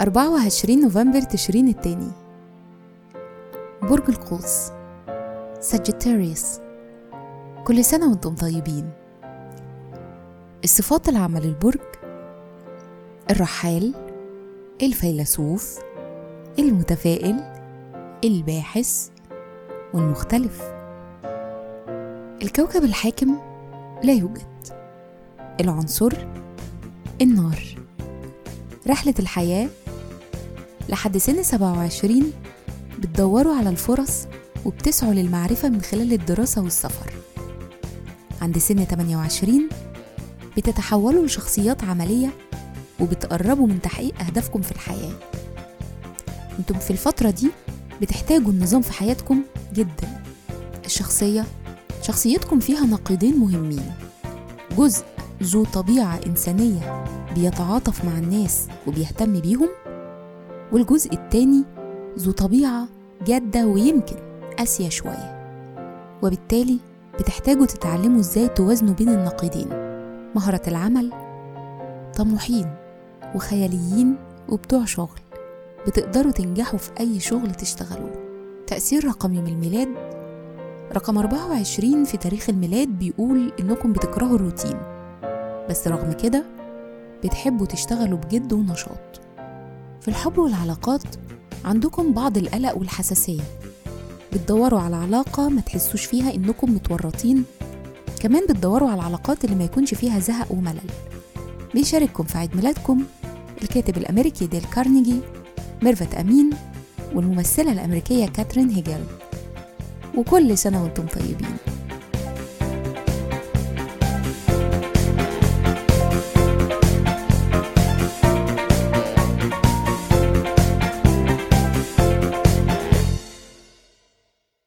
أربعة وعشرين نوفمبر تشرين التاني برج القوس. ساجيتاريوس كل سنة وأنتم طيبين. الصفات العامة للبرج الرحال. الفيلسوف. المتفائل. الباحث. والمختلف. الكوكب الحاكم لا يوجد. العنصر النار. رحلة الحياة لحد سن 27 بتدوروا على الفرص وبتسعوا للمعرفة من خلال الدراسة والسفر. عند سن 28 بتتحولوا لشخصيات عملية وبتقربوا من تحقيق أهدافكم في الحياة. أنتم في الفترة دي بتحتاجوا النظام في حياتكم جدا. الشخصية شخصيتكم فيها نقيضين مهمين. جزء ذو طبيعة إنسانية بيتعاطف مع الناس وبيهتم بيهم والجزء التاني ذو طبيعة جادة ويمكن قاسية شوية. وبالتالي بتحتاجوا تتعلموا إزاي توازنوا بين النقيضين مهارة العمل طموحين وخياليين وبتوع شغل بتقدروا تنجحوا في أي شغل تشتغلوه. تأثير رقم يوم الميلاد رقم 24 في تاريخ الميلاد بيقول إنكم بتكرهوا الروتين. بس رغم كده بتحبوا تشتغلوا بجد ونشاط. في الحب والعلاقات عندكم بعض القلق والحساسية. بتدوروا على علاقة ما تحسوش فيها إنكم متورطين. كمان بتدوروا على العلاقات اللي ما يكونش فيها زهق وملل. بيشارككم في عيد ميلادكم الكاتب الأمريكي ديل كارنيجي ميرفت أمين والممثلة الأمريكية كاترين هيجل. وكل سنة وأنتم طيبين.